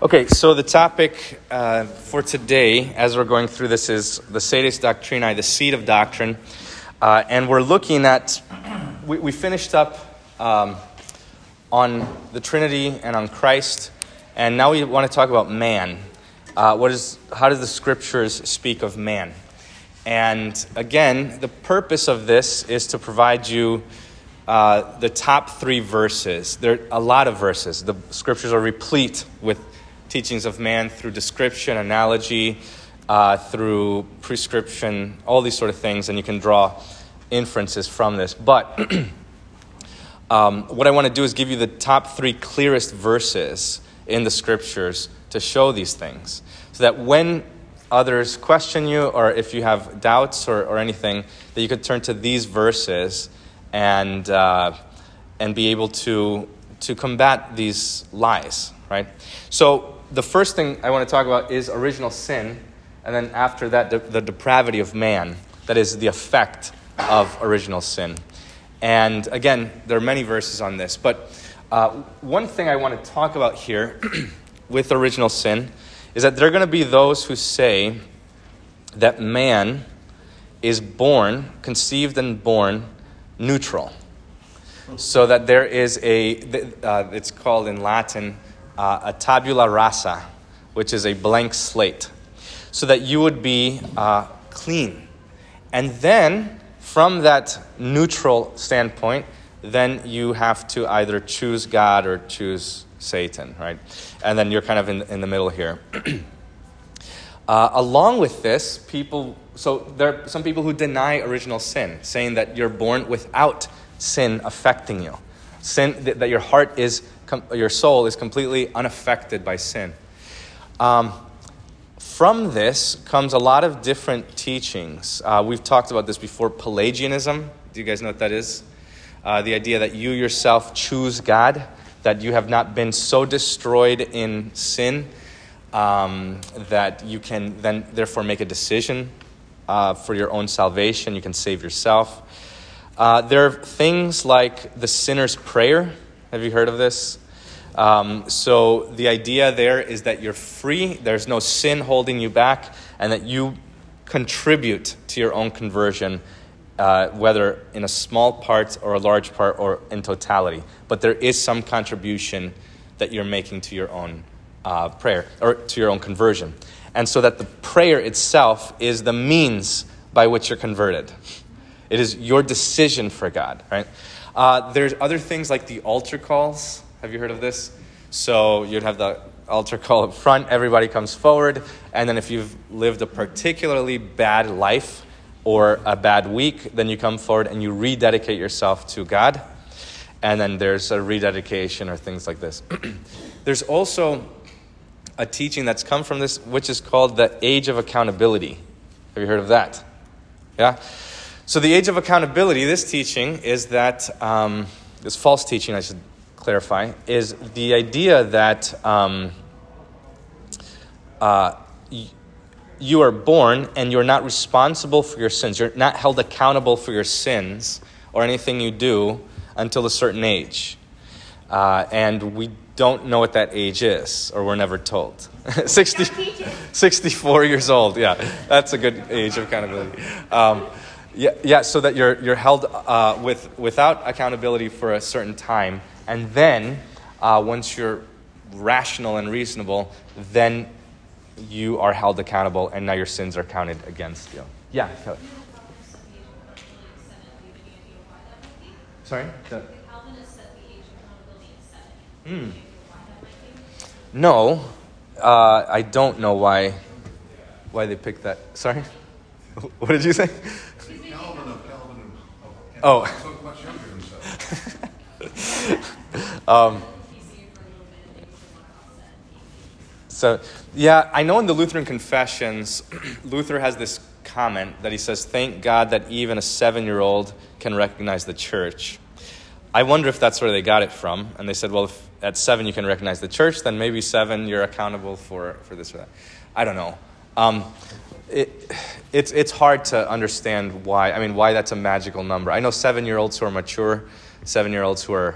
Okay, so the topic uh, for today, as we're going through this, is the Sedes Doctrinae, the seed of doctrine. Uh, and we're looking at, we, we finished up um, on the Trinity and on Christ, and now we want to talk about man. Uh, what is, how does the scriptures speak of man? And again, the purpose of this is to provide you uh, the top three verses. There are a lot of verses. The scriptures are replete with teachings of man through description, analogy, uh, through prescription, all these sort of things, and you can draw inferences from this. But um, what I want to do is give you the top three clearest verses in the scriptures to show these things, so that when others question you, or if you have doubts or, or anything, that you could turn to these verses and uh, and be able to to combat these lies, right? So the first thing I want to talk about is original sin, and then after that, the, the depravity of man. That is the effect of original sin. And again, there are many verses on this, but uh, one thing I want to talk about here with original sin is that there are going to be those who say that man is born, conceived and born, neutral. So that there is a, uh, it's called in Latin, uh, a tabula rasa, which is a blank slate, so that you would be uh, clean. And then, from that neutral standpoint, then you have to either choose God or choose Satan, right? And then you're kind of in, in the middle here. uh, along with this, people, so there are some people who deny original sin, saying that you're born without sin affecting you. Sin, that your heart is your soul is completely unaffected by sin. Um, from this comes a lot of different teachings. Uh, we've talked about this before Pelagianism. Do you guys know what that is? Uh, the idea that you yourself choose God, that you have not been so destroyed in sin um, that you can then, therefore, make a decision uh, for your own salvation. You can save yourself. Uh, there are things like the sinner's prayer have you heard of this? Um, so the idea there is that you're free, there's no sin holding you back, and that you contribute to your own conversion, uh, whether in a small part or a large part or in totality. But there is some contribution that you're making to your own uh, prayer or to your own conversion. And so that the prayer itself is the means by which you're converted. It is your decision for God, right? Uh, there's other things like the altar calls. Have you heard of this? So you'd have the altar call up front, everybody comes forward, and then if you've lived a particularly bad life or a bad week, then you come forward and you rededicate yourself to God. And then there's a rededication or things like this. there's also a teaching that's come from this, which is called the age of accountability. Have you heard of that? Yeah? So, the age of accountability, this teaching is that, um, this false teaching, I should clarify, is the idea that um, uh, you are born and you're not responsible for your sins. You're not held accountable for your sins or anything you do until a certain age. Uh, and we don't know what that age is, or we're never told. 60, 64 years old, yeah, that's a good age of accountability. Um, yeah, yeah so that you're, you're held uh, with, without accountability for a certain time. And then, uh, once you're rational and reasonable, then you are held accountable and now your sins are counted against you. Yeah, Kelly. Sorry? The, mm. No, uh, I don't know why why they picked that. Sorry? What did you say? Oh. um, so, yeah, I know in the Lutheran Confessions, Luther has this comment that he says, Thank God that even a seven year old can recognize the church. I wonder if that's where they got it from. And they said, Well, if at seven you can recognize the church, then maybe seven you're accountable for, for this or that. I don't know. Um, it, it's, it's hard to understand why. I mean, why that's a magical number. I know seven year olds who are mature, seven year olds who are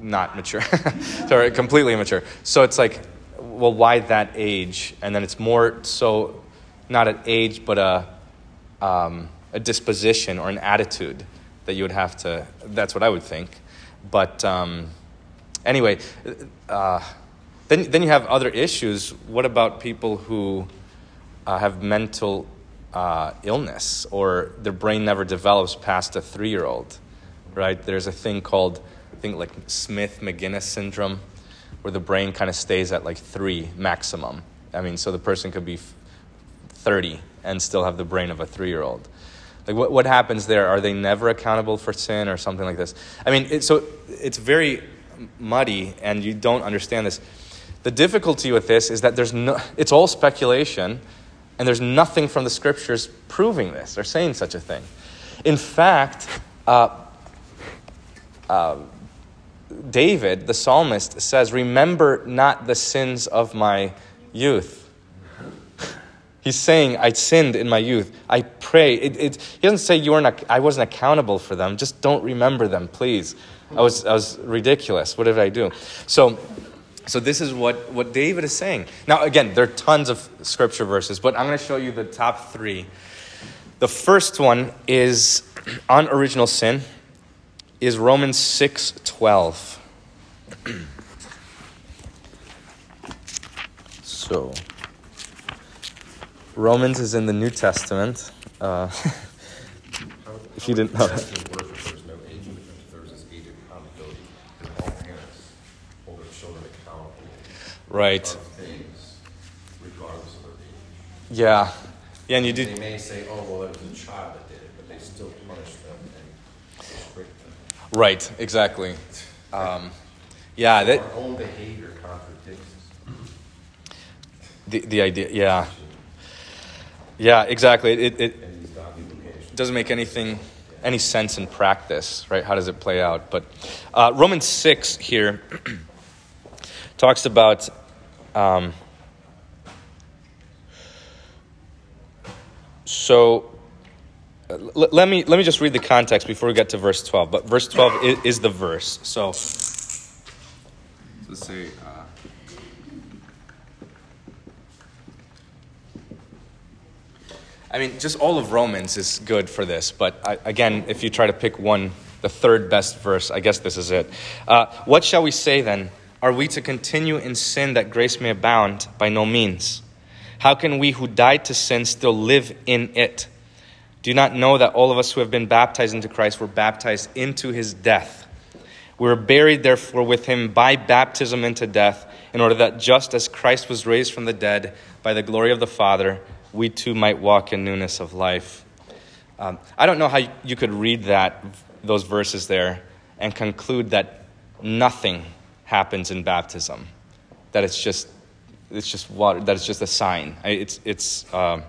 not mature, who are completely immature. So it's like, well, why that age? And then it's more so not an age, but a, um, a disposition or an attitude that you would have to, that's what I would think. But um, anyway, uh, then, then you have other issues. What about people who uh, have mental uh, illness or their brain never develops past a three year old, right? There's a thing called, I think, like Smith Magenis syndrome, where the brain kind of stays at like three maximum. I mean, so the person could be 30 and still have the brain of a three year old. Like, what, what happens there? Are they never accountable for sin or something like this? I mean, it, so it's very muddy and you don't understand this. The difficulty with this is that there's no, it's all speculation and there's nothing from the scriptures proving this or saying such a thing. In fact, uh, uh, David, the psalmist, says, Remember not the sins of my youth. He's saying, I sinned in my youth. I pray. It, it, he doesn't say you weren't, I wasn't accountable for them. Just don't remember them, please. I was, I was ridiculous. What did I do? So, so this is what, what David is saying. Now, again, there are tons of scripture verses, but I'm going to show you the top three. The first one is on original sin, is Romans 6 12. so. Romans is in the New Testament. Uh, if you didn't know that. Right. Yeah. Yeah, and you do. They may say, oh, well, it was a child that did it, but they still punish them and restrict them. Right, exactly. Um, yeah, that. Our own behavior contradicts the, the idea, yeah. Yeah, exactly. It, it doesn't make anything any sense in practice, right? How does it play out? But uh, Romans six here talks about. Um, so uh, let me let me just read the context before we get to verse 12 but verse 12 is, is the verse so let's say uh, I mean, just all of Romans is good for this, but I, again, if you try to pick one, the third best verse, I guess this is it. Uh, what shall we say then? Are we to continue in sin that grace may abound? By no means. How can we who died to sin still live in it? Do not know that all of us who have been baptized into Christ were baptized into his death? We were buried, therefore, with him by baptism into death, in order that just as Christ was raised from the dead by the glory of the Father, we too might walk in newness of life. Um, I don't know how you could read that, those verses there, and conclude that nothing happens in baptism, that it's just, it's just water, that it's just a sign. It's, it's, um,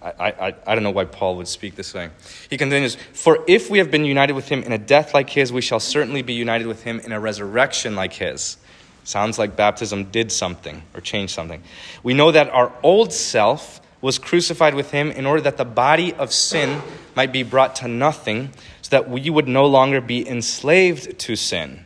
I, I, I don't know why Paul would speak this way. He continues, For if we have been united with him in a death like his, we shall certainly be united with him in a resurrection like his. Sounds like baptism did something or changed something. We know that our old self was crucified with him in order that the body of sin might be brought to nothing, so that we would no longer be enslaved to sin.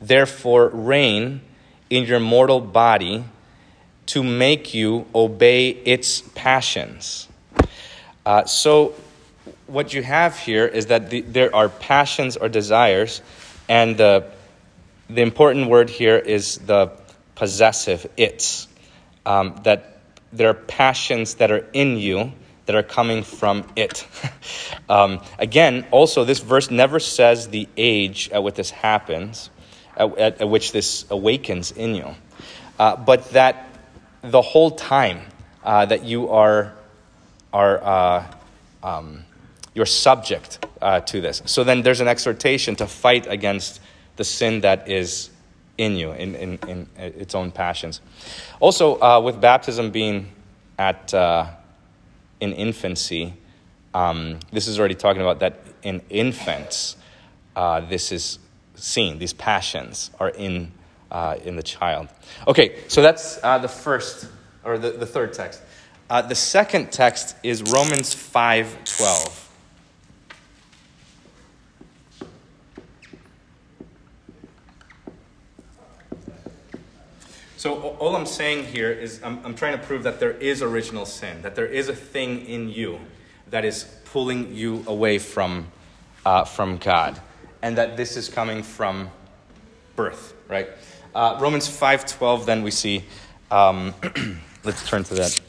therefore, reign in your mortal body to make you obey its passions. Uh, so, what you have here is that the, there are passions or desires, and the, the important word here is the possessive its. Um, that there are passions that are in you that are coming from it. um, again, also, this verse never says the age at which this happens, at, at, at which this awakens in you, uh, but that the whole time uh, that you are, are uh, um, you're subject uh, to this. So then there's an exhortation to fight against the sin that is in you, in, in, in its own passions. Also, uh, with baptism being at uh, in infancy, um, this is already talking about that in infants, uh, this is seen. These passions are in uh, in the child. Okay, so that's uh, the first or the, the third text. Uh, the second text is Romans five twelve. So all I'm saying here is I'm, I'm trying to prove that there is original sin, that there is a thing in you that is pulling you away from, uh, from God, and that this is coming from birth, right? Uh, Romans 5.12, then we see, um, let's turn to that.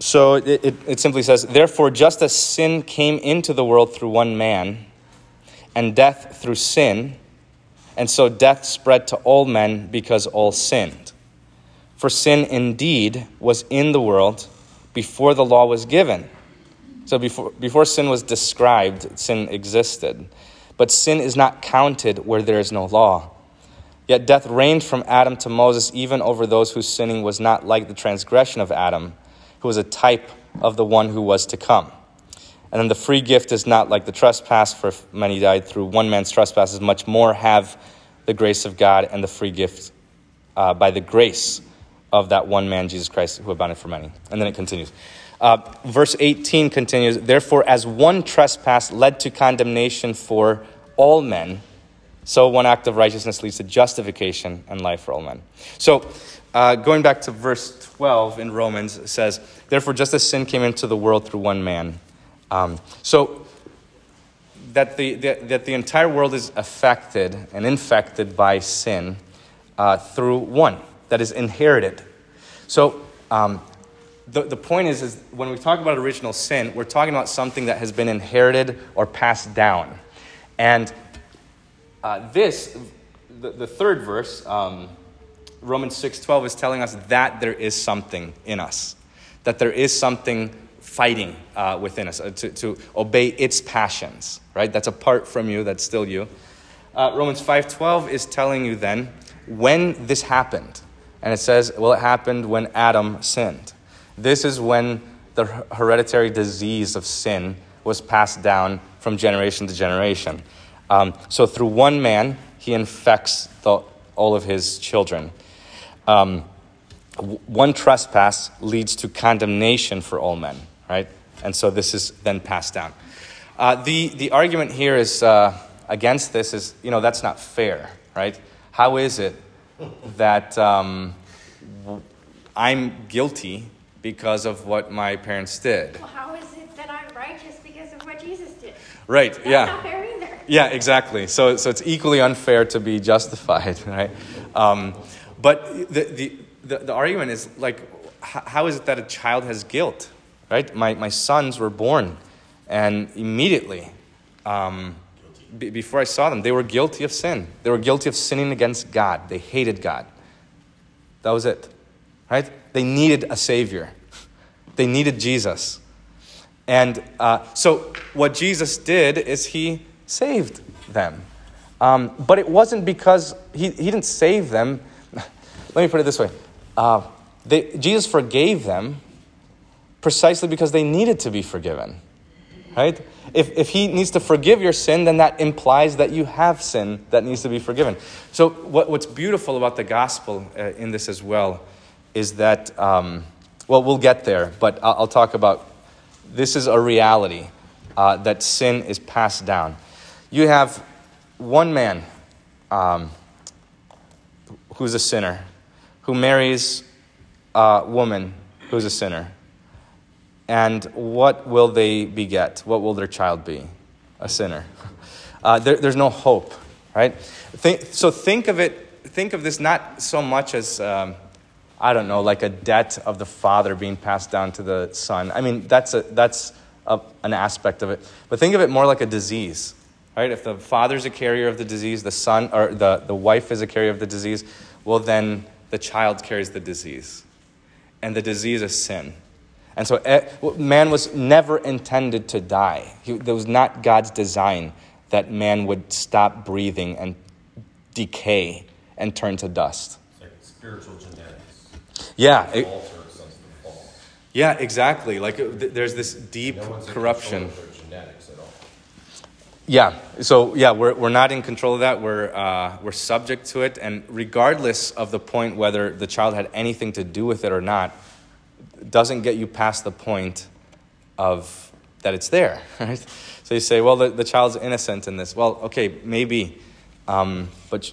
So it, it, it simply says, Therefore, just as sin came into the world through one man, and death through sin, and so death spread to all men because all sinned. For sin indeed was in the world before the law was given. So before, before sin was described, sin existed. But sin is not counted where there is no law. Yet death reigned from Adam to Moses, even over those whose sinning was not like the transgression of Adam, who was a type of the one who was to come. And then the free gift is not like the trespass, for many died through one man's trespasses, much more have the grace of God and the free gift uh, by the grace of that one man, Jesus Christ, who abounded for many. And then it continues. Uh, verse 18 continues Therefore, as one trespass led to condemnation for all men, so one act of righteousness leads to justification and life for all men. So, uh, going back to verse 12 in Romans, it says, Therefore, just as sin came into the world through one man, um, so that the, the, that the entire world is affected and infected by sin uh, through one that is inherited. So um, the, the point is, is when we talk about original sin, we're talking about something that has been inherited or passed down. And uh, this, the, the third verse, um, Romans 6.12, is telling us that there is something in us, that there is something fighting uh, within us, uh, to, to obey its passions, right? That's apart from you, that's still you. Uh, Romans 5.12 is telling you then when this happened. And it says, well, it happened when Adam sinned. This is when the hereditary disease of sin was passed down from generation to generation. Um, so through one man, he infects the, all of his children. Um, one trespass leads to condemnation for all men right? And so this is then passed down. Uh, the, the argument here is uh, against this is, you know, that's not fair, right? How is it that um, I'm guilty because of what my parents did? Well, how is it that I'm righteous because of what Jesus did? Right, That's yeah. not fair either. Yeah, exactly. So, so it's equally unfair to be justified, right? Um, but the, the, the, the argument is like, how is it that a child has guilt? right? My, my sons were born, and immediately, um, b- before I saw them, they were guilty of sin. They were guilty of sinning against God. They hated God. That was it, right? They needed a Savior, they needed Jesus. And uh, so, what Jesus did is he saved them. Um, but it wasn't because he, he didn't save them. Let me put it this way uh, they, Jesus forgave them precisely because they needed to be forgiven. Right? If, if he needs to forgive your sin, then that implies that you have sin that needs to be forgiven. So, what, what's beautiful about the gospel uh, in this as well is that, um, well, we'll get there, but I'll, I'll, talk about this is a reality uh, that sin is passed down. You have one man um, who's a sinner who marries a woman who's a sinner and what will they beget? What will their child be? A sinner. Uh, there, there's no hope, right? Think, so think of it, think of this not so much as, um, I don't know, like a debt of the father being passed down to the son. I mean, that's, a, that's a, an aspect of it. But think of it more like a disease, right? If the father's a carrier of the disease, the son, or the, the wife is a carrier of the disease, well, then the child carries the disease. And the disease is sin. And so eh, man was never intended to die. That was not God's design that man would stop breathing and decay and turn to dust. It's like spiritual genetics. Yeah, it- Alter since the fall. yeah, exactly. Like uh, th- there's this deep No corruption. control of genetics at all. Yeah. So yeah, we're we're not in control of that. We're uh, we're subject to it, and regardless of the point whether the child had anything to do with it or not, doesn't get you past the point of that it's there. Right? So you say, well, the, the child's innocent in this. Well, okay, maybe, um, but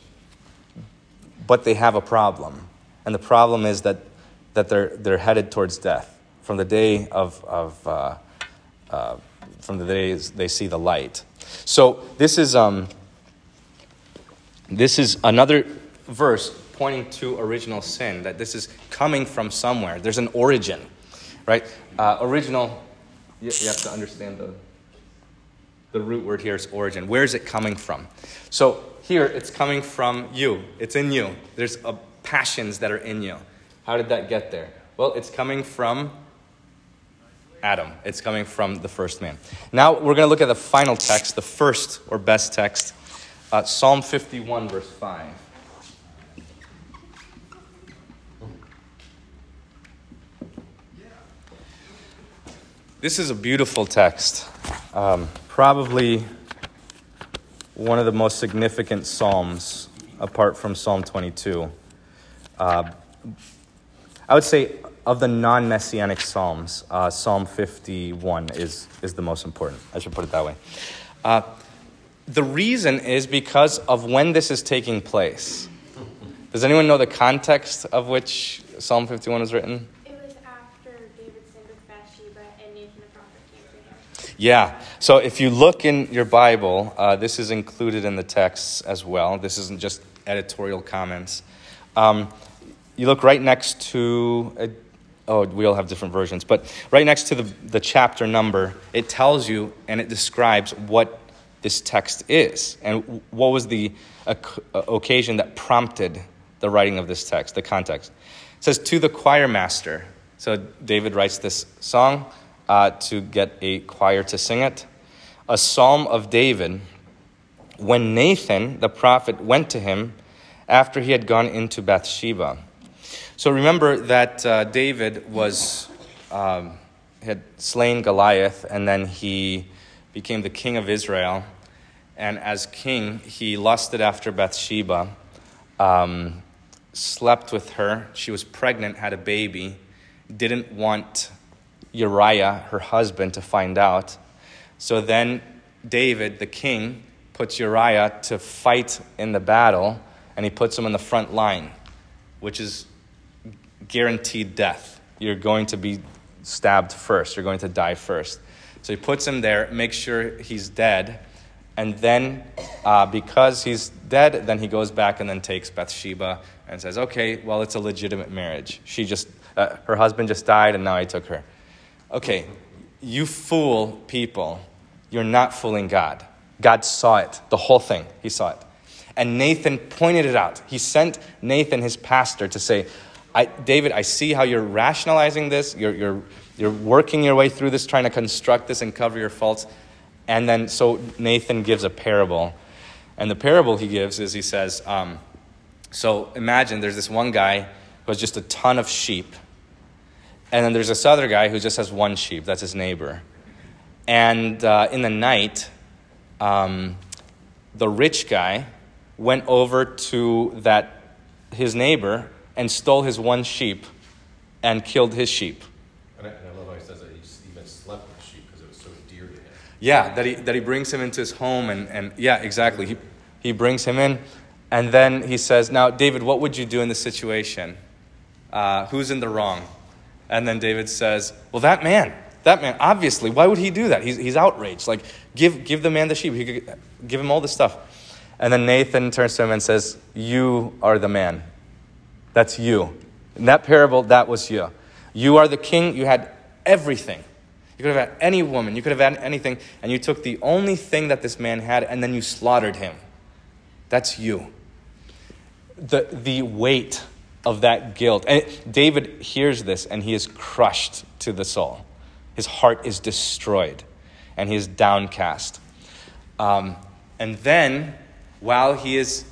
but they have a problem, and the problem is that that they're they're headed towards death from the day of of. Uh, uh, from the days they see the light. So this is um, this is another verse pointing to original sin. That this is coming from somewhere. There's an origin, right? Uh, original. You, you have to understand the the root word here is origin. Where is it coming from? So here it's coming from you. It's in you. There's uh, passions that are in you. How did that get there? Well, it's coming from Adam. It's coming from the first man. Now we're going to look at the final text, the first or best text, uh, Psalm 51, verse 5. This is a beautiful text. Um, probably one of the most significant Psalms apart from Psalm 22. Uh, I would say of the non messianic Psalms, uh, Psalm 51 is, is the most important. I should put it that way. Uh, the reason is because of when this is taking place. Does anyone know the context of which Psalm 51 was written? It was after David sinned with Bathsheba and Nathan the prophet came to him. Yeah. So if you look in your Bible, uh, this is included in the texts as well. This isn't just editorial comments. Um, you look right next to, uh, oh, we all have different versions, but right next to the, the chapter number, it tells you and it describes what this text is and what was the occasion that prompted the writing of this text, the context. It says, To the choir master. So David writes this song uh, to get a choir to sing it. A psalm of David when Nathan, the prophet, went to him after he had gone into Bathsheba. So remember that uh, David was um, had slain Goliath, and then he became the king of Israel. And as king, he lusted after Bathsheba, um, slept with her. She was pregnant, had a baby, didn't want Uriah, her husband, to find out. So then David, the king, puts Uriah to fight in the battle, and he puts him in the front line, which is guaranteed death. You're going to be stabbed first, you're going to die first. So he puts him there, makes sure he's dead, and then uh, because he's dead, then he goes back and then takes Bathsheba and says, okay, well, it's a legitimate marriage. She just, uh, her husband just died, and now I took her. Okay, you fool people. You're not fooling God. God saw it, the whole thing. He saw it. And Nathan pointed it out. He sent Nathan, his pastor, to say, I, David, I see how you're rationalizing this. You're, you're, you're working your way through this, trying to construct this and cover your faults. And then, so Nathan gives a parable. And the parable he gives is he says, um, So imagine there's this one guy who has just a ton of sheep. And then there's this other guy who just has one sheep. That's his neighbor. And uh, in the night, um, the rich guy went over to that his neighbor and stole his one sheep and killed his sheep. And I, and I love how he says that he even slept with the sheep because it was so dear to him. Yeah, that he, that he brings him into his home and, and yeah, exactly. He, he brings him in and then he says, Now, David, what would you do in this situation? Uh, who's in the wrong? And then David says, Well, that man, that man, obviously, why would he do that? He's, he's outraged. Like, give, give the man the sheep, he could, give him all the stuff. And then Nathan turns to him and says, You are the man. That's you. In that parable, that was you. You are the king. You had everything. You could have had any woman. You could have had anything. And you took the only thing that this man had and then you slaughtered him. That's you. The, the weight of that guilt. And David hears this and he is crushed to the soul. His heart is destroyed and he is downcast. Um, and then, while he is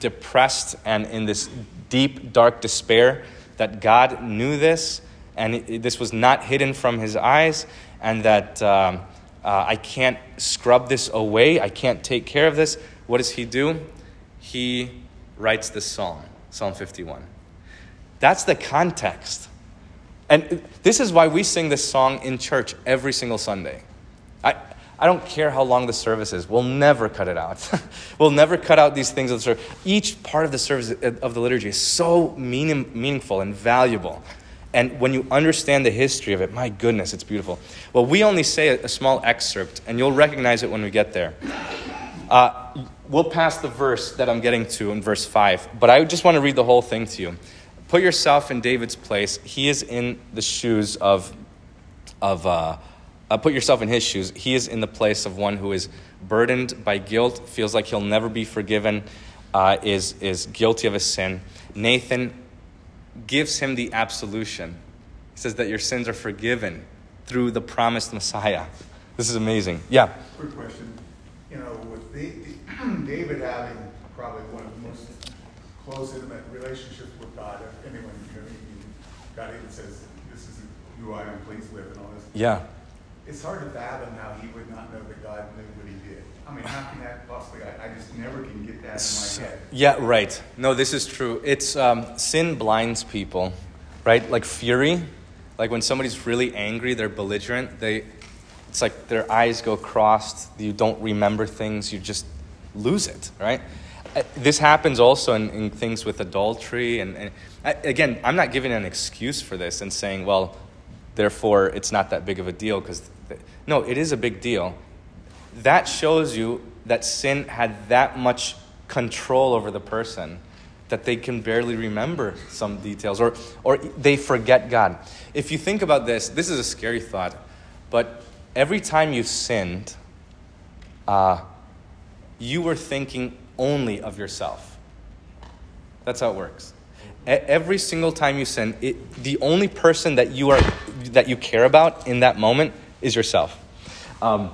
depressed and in this deep, dark despair, that God knew this, and this was not hidden from his eyes, and that um, uh, I can't scrub this away, I can't take care of this. What does he do? He writes this psalm, Psalm 51. That's the context. And this is why we sing this song in church every single Sunday. I, I don't care how long the service is. We'll never cut it out. we'll never cut out these things of the service. Each part of the service of the liturgy is so meaning, meaningful and valuable. And when you understand the history of it, my goodness, it's beautiful. Well, we only say a, a small excerpt, and you'll recognize it when we get there. Uh, we'll pass the verse that I'm getting to in verse 5, but I just want to read the whole thing to you. Put yourself in David's place. He is in the shoes of, of uh, uh, put yourself in his shoes. He is in the place of one who is burdened by guilt, feels like he'll never be forgiven, uh, is, is guilty of a sin. Nathan gives him the absolution. He says that your sins are forgiven through the promised Messiah. This is amazing. Yeah. Quick question. You know, with the, David having probably one of the most close, intimate relationships with God of anyone, you know, he- God even says, this is who I am pleased with and all this. Yeah. It's hard to fathom how he would not know that God knew what he did. I mean, how can that possibly, I, I just never can get that in my head. Yeah, right. No, this is true. It's um, sin blinds people, right? Like fury, like when somebody's really angry, they're belligerent. They, it's like their eyes go crossed. You don't remember things. You just lose it, right? Uh, This happens also in, in things with adultery, and, and I, again, I'm not giving an excuse for this and saying, well, therefore it's not that big of a deal because no, it is a big deal that shows you that sin had that much control over the person that they can barely remember some details or, or they forget God. If you think about this, this is a scary thought, but every time you sinned, uh, you were thinking only of yourself. That's how it works. Every single time you sin, it, the only person that you are that you care about in that moment is yourself. Um,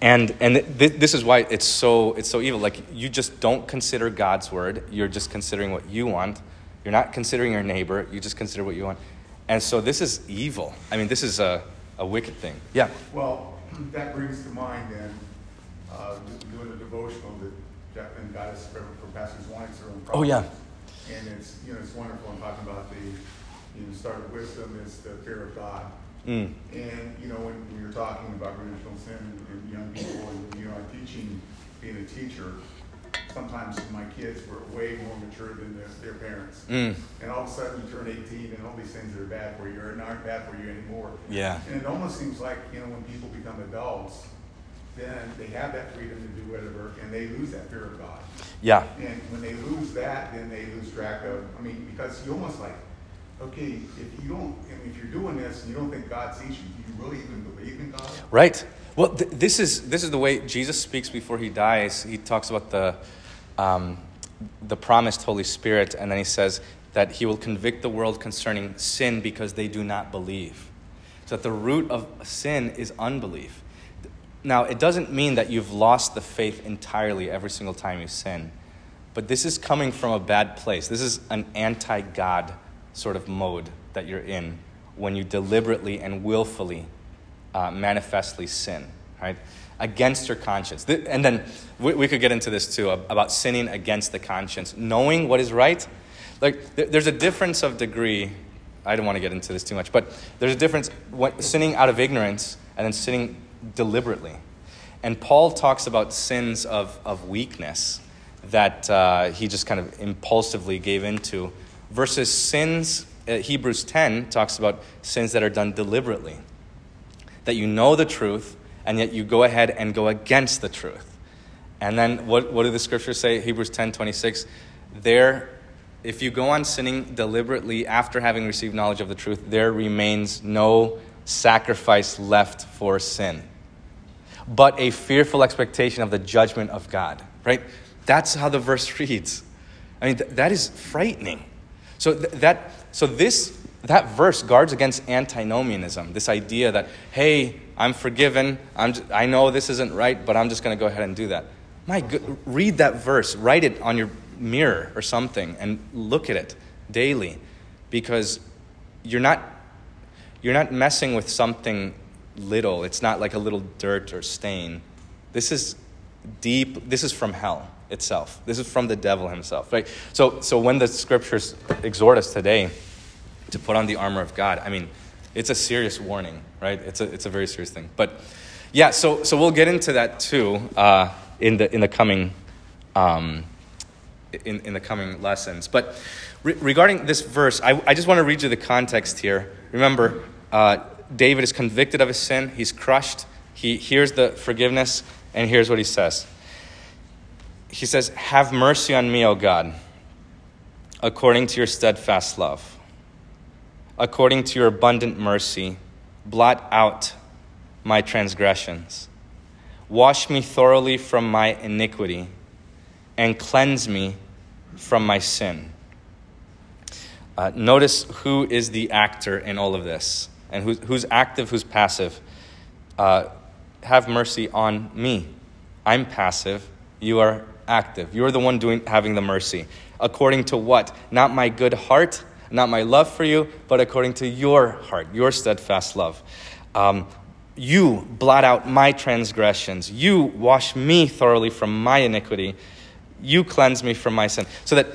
and and th- this is why it's so it's so evil. Like you just don't consider God's word. You're just considering what you want. You're not considering your neighbor. You just consider what you want. And so this is evil. I mean, this is a, a wicked thing. Yeah. Well, that brings to mind then, uh, doing a devotional that Jeff and got us for, for Pastor on Oh, yeah. And it's, you know, it's wonderful, I'm talking about the, you know, start of wisdom is the fear of God. Mm. And, you know, when we were talking about original sin and young people, and, you know, I'm teaching, being a teacher, sometimes my kids were way more mature than their, their parents. Mm. And all of a sudden, you turn 18, and all these things that are bad for you are aren't bad for you anymore. Yeah. And it almost seems like, you know, when people become adults, then they have that freedom to do whatever, and they lose that fear of God. Yeah. And when they lose that, then they lose track of, I mean, because you almost like, okay, if you don't, I mean, if you're doing this and you don't think God sees you, do you really even believe in God? Right. Well, th- this is this is the way Jesus speaks before he dies. He talks about the um, the promised Holy Spirit, and then he says that he will convict the world concerning sin because they do not believe. So that the root of sin is unbelief. Now, it doesn't mean that you've lost the faith entirely every single time you sin, but this is coming from a bad place. This is an anti God sort of mode that you're in when you deliberately and willfully uh, manifestly sin, right? Against your conscience. And then we, we could get into this too about sinning against the conscience, knowing what is right. Like, there's a difference of degree. I don't want to get into this too much, but there's a difference sinning out of ignorance and then sinning deliberately. And Paul talks about sins of, of weakness that uh, he just kind of impulsively gave into, versus sins, uh, Hebrews 10 talks about sins that are done deliberately. That you know the truth, and yet you go ahead and go against the truth. And then what, what do the scriptures say? Hebrews 10 26. There, if you go on sinning deliberately after having received knowledge of the truth, there remains no sacrifice left for sin, but a fearful expectation of the judgment of God, right? That's how the verse reads. I mean, th- that is frightening. So th- that so this that verse guards against antinomianism, this idea that hey, I'm forgiven. I'm j- I know this isn't right, but I'm just going to go ahead and do that. My read that verse, write it on your mirror or something, and look at it daily, because you're not you're not messing with something little. It's not like a little dirt or stain. This is deep. This is from hell itself. This is from the devil himself, right? So, so when the scriptures exhort us today to put on the armor of God, I mean, it's a serious warning, right? It's a, it's a very serious thing. But yeah, so, so we'll get into that too uh, in, the, in the coming um, in, in the coming lessons. But re- regarding this verse, I, I just want to read you the context here. Remember, uh, David is convicted of his sin, he's crushed, he hears the forgiveness, and here's what he says. He says, Have mercy on me, O God, according to your steadfast love. According to your abundant mercy, blot out my transgressions. Wash me thoroughly from my iniquity and cleanse me from my sin. Uh, notice who is the actor in all of this and who, who's active, who's passive. Uh, have mercy on me. I'm passive. You are active. You're the one doing having the mercy. According to what? Not my good heart, not my love for you, but according to your heart, your steadfast love. Um, you blot out my transgressions. You wash me thoroughly from my iniquity. You cleanse me from my sin. So that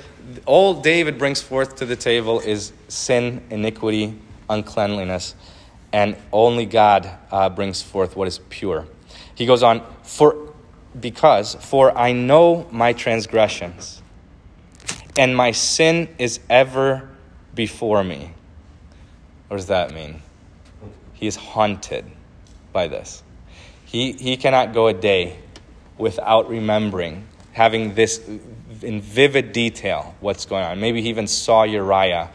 all David brings forth to the table is sin, iniquity, uncleanliness, and only God uh, brings forth what is pure. He goes on, for because for I know my transgressions, and my sin is ever before me. What does that mean? He is haunted by this. He, he cannot go a day without remembering, having this in vivid detail what's going on. Maybe he even saw Uriah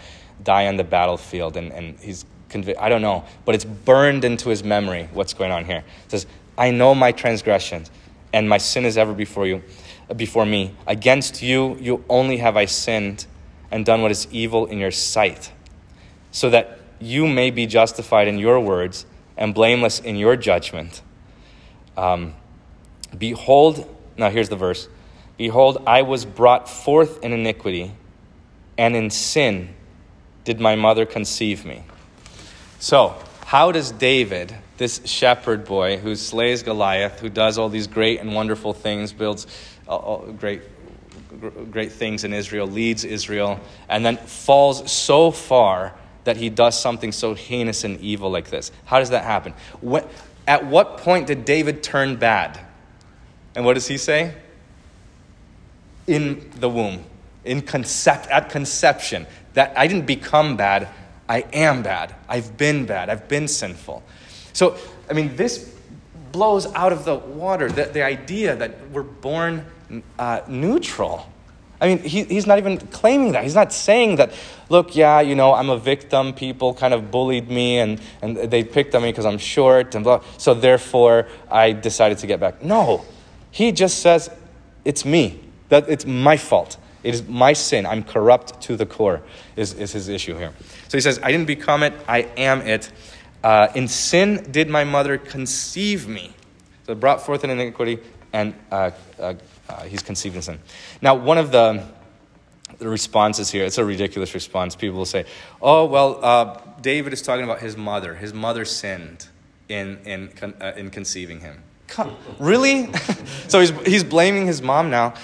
die on the battlefield and, and he's convinced. I don't know, but it's burned into his memory what's going on here. It says, I know my transgressions, and my sin is ever before you, before me. Against you, you only have I sinned and done what is evil in your sight, so that you may be justified in your words and blameless in your judgment. Um, behold, now here's the verse. Behold, I was brought forth in iniquity, and in sin did my mother conceive me. So, how does David, this shepherd boy who slays Goliath, who does all these great and wonderful things, builds uh, great, great things in Israel, leads Israel, and then falls so far that he does something so heinous and evil like this? How does that happen? At what point did David turn bad? And what does he say? In the womb, in concept, at conception. That I didn't become bad, I am bad. I've been bad. I've been sinful. So, I mean, this blows out of the water the, the idea that we're born uh, neutral. I mean, he, he's not even claiming that. He's not saying that, look, yeah, you know, I'm a victim. People kind of bullied me and, and they picked on me because I'm short and blah. So therefore, I decided to get back. No. He just says, it's me. That it's my fault. It is my sin. I'm corrupt to the core, is, is his issue here. So he says, I didn't become it, I am it. Uh, in sin did my mother conceive me. So brought forth in iniquity, and uh, uh, uh, he's conceived in sin. Now, one of the, the responses here, it's a ridiculous response. People will say, oh, well, uh, David is talking about his mother. His mother sinned in, in, uh, in conceiving him. Come, really? so he's, he's blaming his mom now.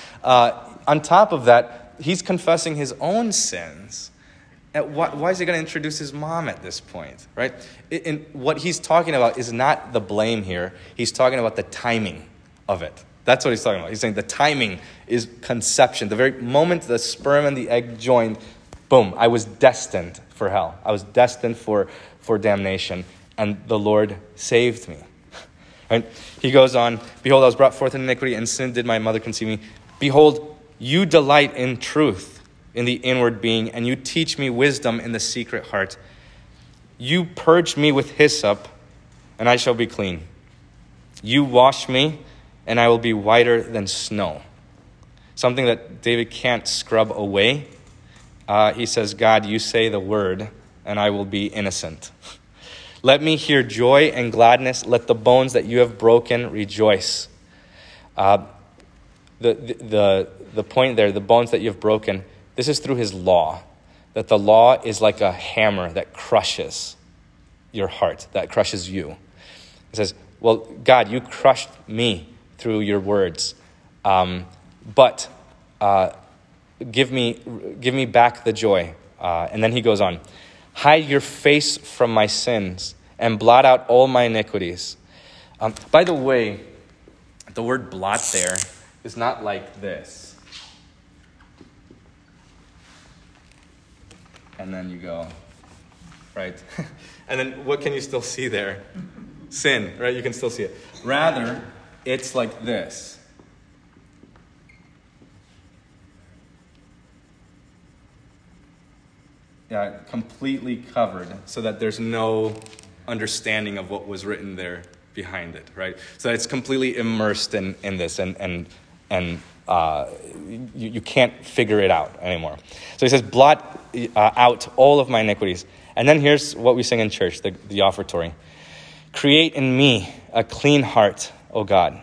On top of that, he's confessing his own sins. Why, why, is he going to introduce his mom at this point, right? And what he's talking about is not the blame here. He's talking about the timing of it. That's what he's talking about. He's saying the timing is conception. The very moment the sperm and the egg joined, boom, I was destined for hell. I was destined for, for damnation, and the Lord saved me. Right? He goes on, Behold, I was brought forth in iniquity, and sin did my mother conceive me. Behold, you delight in truth in the inward being, and you teach me wisdom in the secret heart. You purge me with hyssop, and I shall be clean. You wash me, and I will be whiter than snow. Something that David can't scrub away. Uh, he says, God, you say the word, and I will be innocent. Let me hear joy and gladness. Let the bones that you have broken rejoice. Uh, the, the, the, the point there, the bones that you have broken, this is through his law. That the law is like a hammer that crushes your heart, that crushes you. It says, Well, God, you crushed me through your words, um, but uh, give, me, give me back the joy. Uh, and then he goes on Hide your face from my sins and blot out all my iniquities. Um, by the way, the word blot there is not like this. And then you go, right? and then what can you still see there? Sin, right? You can still see it. Rather, it's like this. Yeah, completely covered so that there's no understanding of what was written there behind it, right? So it's completely immersed in, in this and, and, and uh, you, you can't figure it out anymore. So he says, blot uh, out all of my iniquities. And then here's what we sing in church, the, the offertory. Create in me a clean heart, O God.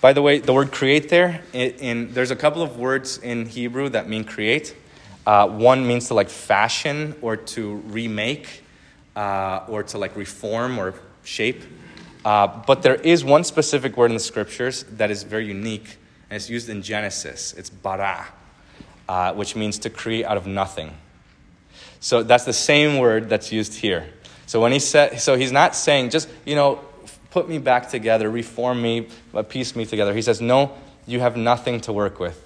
By the way, the word create there, in, in there's a couple of words in Hebrew that mean create. Uh, one means to like fashion or to remake uh, or to like reform or shape. Uh, but there is one specific word in the scriptures that is very unique, and it's used in Genesis. It's bara, uh, which means to create out of nothing. So that's the same word that's used here. So when he said, so he's not saying just you know, put me back together, reform me, uh, piece me together. He says, no, you have nothing to work with.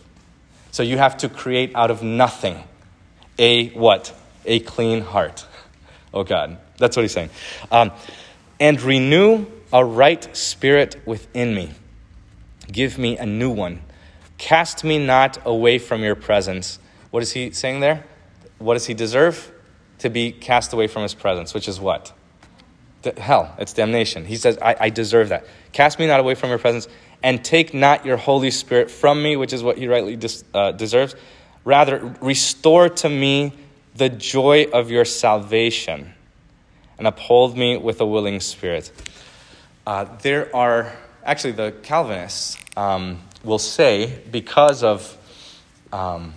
So you have to create out of nothing a what? A clean heart. Oh God. That's what he's saying. Um, and renew a right spirit within me. Give me a new one. Cast me not away from your presence. What is he saying there? What does he deserve? To be cast away from his presence, which is what? Hell, it's damnation. He says, I, I deserve that. Cast me not away from your presence, and take not your Holy Spirit from me, which is what he rightly dis, uh, deserves. Rather, restore to me the joy of your salvation and uphold me with a willing spirit. Uh, there are, actually, the Calvinists um, will say, because of um,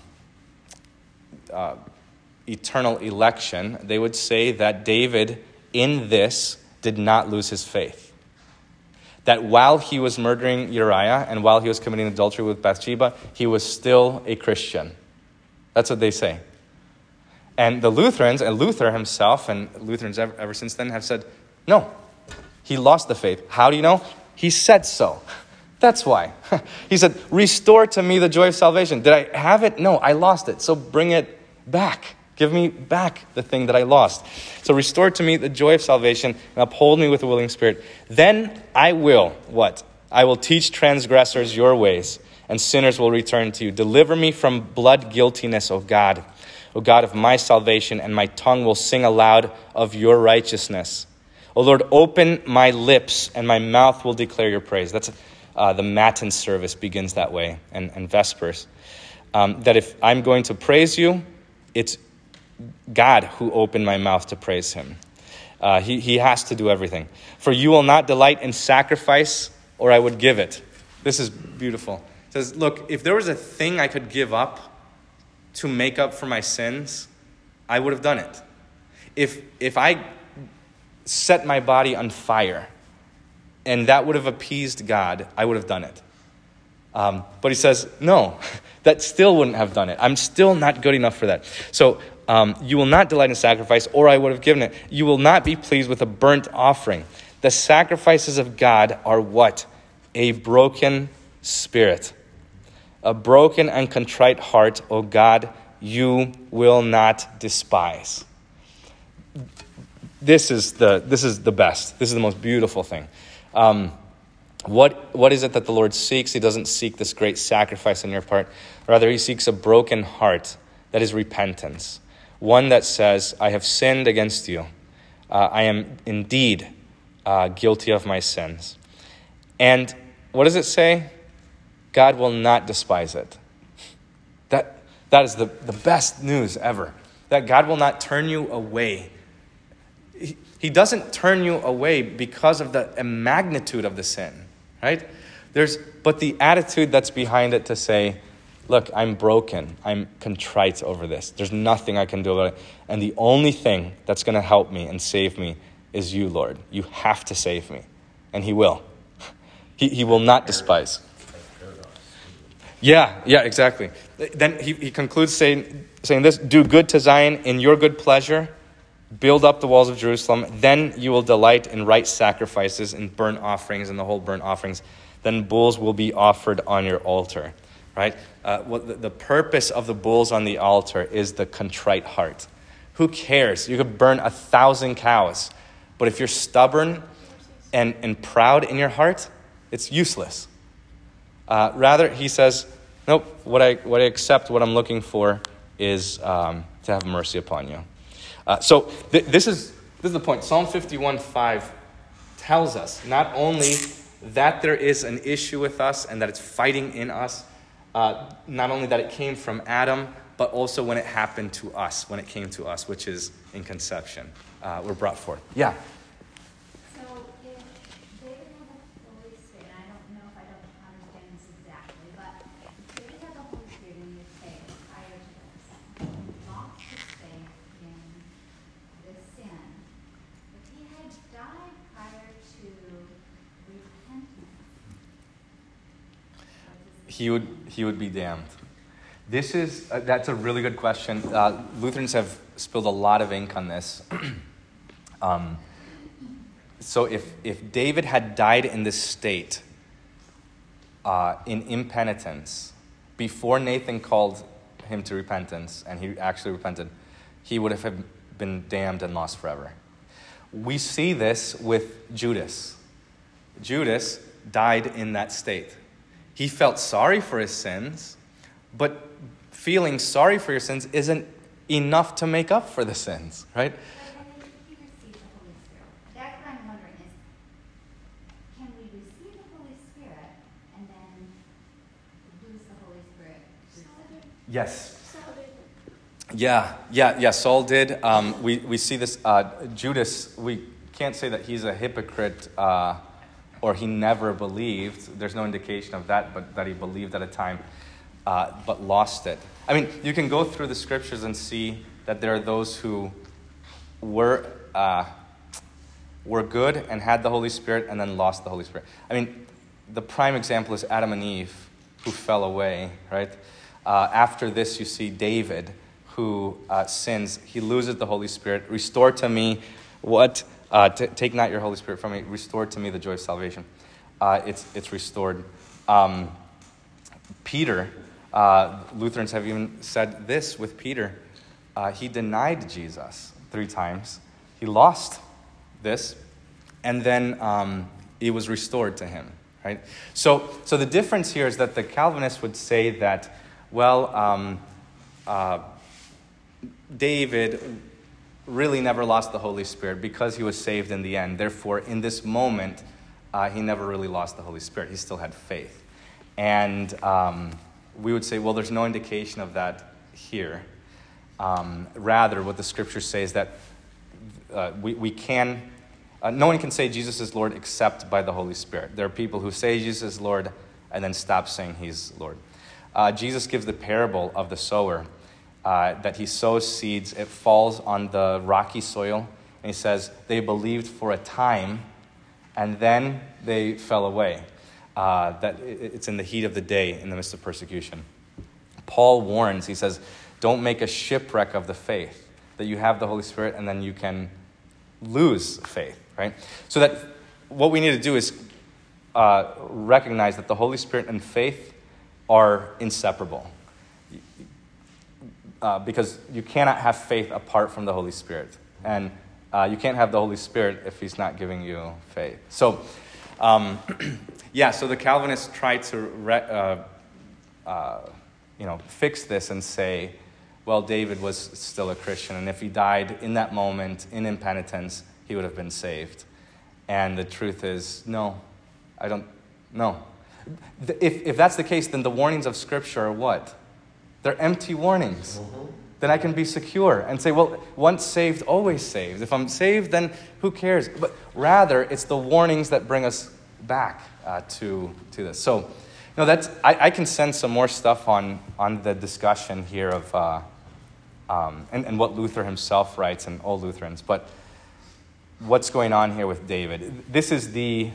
uh, eternal election, they would say that David, in this, did not lose his faith. That while he was murdering Uriah and while he was committing adultery with Bathsheba, he was still a Christian. That's what they say. And the Lutherans, and Luther himself, and Lutherans ever, ever since then have said, no, he lost the faith. How do you know? He said so. That's why. he said, Restore to me the joy of salvation. Did I have it? No, I lost it. So bring it back. Give me back the thing that I lost. So restore to me the joy of salvation and uphold me with a willing spirit. Then I will, what? I will teach transgressors your ways, and sinners will return to you. Deliver me from blood guiltiness, O God. O God of my salvation, and my tongue will sing aloud of your righteousness. O Lord, open my lips, and my mouth will declare your praise. That's uh, the Matin service begins that way, and, and Vespers. Um, that if I'm going to praise you, it's God who opened my mouth to praise him. Uh, he, he has to do everything. For you will not delight in sacrifice, or I would give it. This is beautiful. It says, Look, if there was a thing I could give up to make up for my sins, I would have done it. If, if I set my body on fire and that would have appeased God, I would have done it. Um, but he says, no, that still wouldn't have done it. I'm still not good enough for that. So um, you will not delight in sacrifice, or I would have given it. You will not be pleased with a burnt offering. The sacrifices of God are what? A broken spirit. A broken and contrite heart, O God, you will not despise. This is the, this is the best. This is the most beautiful thing. Um, what, what is it that the Lord seeks? He doesn't seek this great sacrifice on your part. Rather, He seeks a broken heart that is repentance. One that says, I have sinned against you. Uh, I am indeed uh, guilty of my sins. And what does it say? God will not despise it. That, that is the, the best news ever. That God will not turn you away. He, doesn't turn you away because of the magnitude of the sin, right? There's, but the attitude that's behind it to say, look, I'm broken. I'm contrite over this. There's nothing I can do about it. And the only thing that's going to help me and save me is you, Lord. You have to save me. And He will. He, he will not despise. Yeah, yeah, exactly. Then he, he concludes saying, saying this Do good to Zion in your good pleasure, build up the walls of Jerusalem. Then you will delight in right sacrifices and burnt offerings and the whole burnt offerings. Then bulls will be offered on your altar. Right? Uh, the, the purpose of the bulls on the altar is the contrite heart. Who cares? You could burn a thousand cows, but if you're stubborn and, and proud in your heart, it's useless. Uh, rather, he says, Nope, what I, what I accept, what I'm looking for is um, to have mercy upon you. Uh, so th- this, is, this is the point. Psalm 51 5 tells us not only that there is an issue with us and that it's fighting in us, uh, not only that it came from Adam, but also when it happened to us, when it came to us, which is in conception. Uh, we're brought forth. Yeah. So if David had the Holy Spirit, I don't know if I don't understand this exactly, but David had the Holy Spirit in his faith prior to this. He lost his faith in the sin. If he had died prior to repentance, what is he would he would be damned. This is uh, that's a really good question. Uh, Lutherans have spilled a lot of ink on this. um, so if if David had died in this state, uh, in impenitence, before Nathan called him to repentance and he actually repented, he would have been damned and lost forever. We see this with Judas. Judas died in that state. He felt sorry for his sins, but feeling sorry for your sins isn't enough to make up for the sins, right? But then if he received the Holy Spirit, that's what I'm wondering is, can we receive the Holy Spirit and then lose the Holy Spirit? Yes. Yeah, yeah, yeah. Saul did. Um, we, we see this. Uh, Judas, we can't say that he's a hypocrite uh, or he never believed. There's no indication of that, but that he believed at a time, uh, but lost it. I mean, you can go through the scriptures and see that there are those who were, uh, were good and had the Holy Spirit and then lost the Holy Spirit. I mean, the prime example is Adam and Eve, who fell away, right? Uh, after this, you see David, who uh, sins. He loses the Holy Spirit. Restore to me what? Uh, t- take not your Holy Spirit from me. Restore to me the joy of salvation. Uh, it's, it's restored. Um, Peter, uh, Lutherans have even said this with Peter. Uh, he denied Jesus three times. He lost this, and then um, it was restored to him. Right. So, so the difference here is that the Calvinists would say that, well, um, uh, David really never lost the Holy Spirit because he was saved in the end. Therefore, in this moment, uh, he never really lost the Holy Spirit. He still had faith. And um, we would say, well, there's no indication of that here. Um, rather, what the scriptures say is that uh, we, we can, uh, no one can say Jesus is Lord except by the Holy Spirit. There are people who say Jesus is Lord and then stop saying he's Lord. Uh, Jesus gives the parable of the sower uh, that he sows seeds, it falls on the rocky soil, and he says, They believed for a time, and then they fell away. Uh, that it's in the heat of the day, in the midst of persecution. Paul warns, he says, Don't make a shipwreck of the faith, that you have the Holy Spirit and then you can lose faith, right? So that what we need to do is uh, recognize that the Holy Spirit and faith are inseparable uh, because you cannot have faith apart from the Holy Spirit. And uh, you can't have the Holy Spirit if He's not giving you faith. So, um, yeah, so the Calvinists try to re- uh, uh, you know, fix this and say, well, David was still a Christian, and if he died in that moment in impenitence, he would have been saved. And the truth is, no, I don't, no. If, if that's the case, then the warnings of Scripture are what? They're empty warnings. then I can be secure and say, well, once saved, always saved. If I'm saved, then who cares? But rather, it's the warnings that bring us back uh, to, to this. So, you know, that's, I, I can send some more stuff on, on the discussion here of, uh, um, and, and what Luther himself writes and all Lutherans. But what's going on here with David? This is the,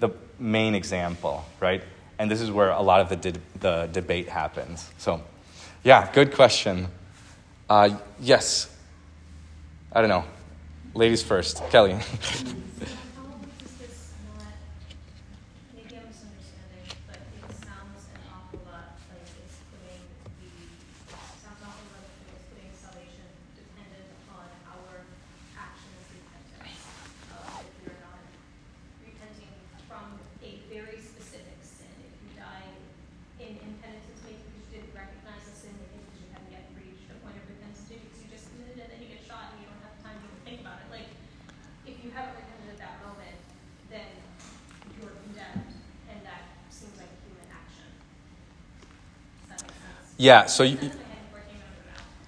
the main example, right? And this is where a lot of the, de- the debate happens. So, yeah, good question. Uh, yes. I don't know. Ladies first. Kelly. How is this not, maybe I'm misunderstanding, but it sounds an awful lot like it's putting the, sounds an awful lot like it's putting salvation dependent upon our actions repentance. Uh, if you're not repenting from a very specific sin, if you die in impenitence, maybe because you didn't recognize the sin, maybe because you haven't yet reached a point of repentance, maybe because you just committed it, then you get shot and you don't have time to even think about it. Like, if you haven't repented at that moment, then you're condemned, and that seems like a human action. Does that make sense? Yeah, so you.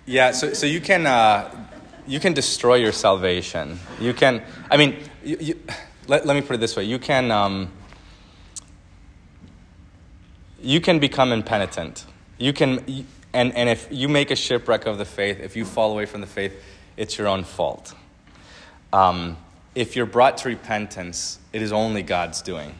Yeah, so, so you can uh, you can destroy your salvation. You can, I mean, you, you, let, let me put it this way: you can um, you can become impenitent. You can, and and if you make a shipwreck of the faith, if you fall away from the faith, it's your own fault. Um, if you're brought to repentance, it is only God's doing.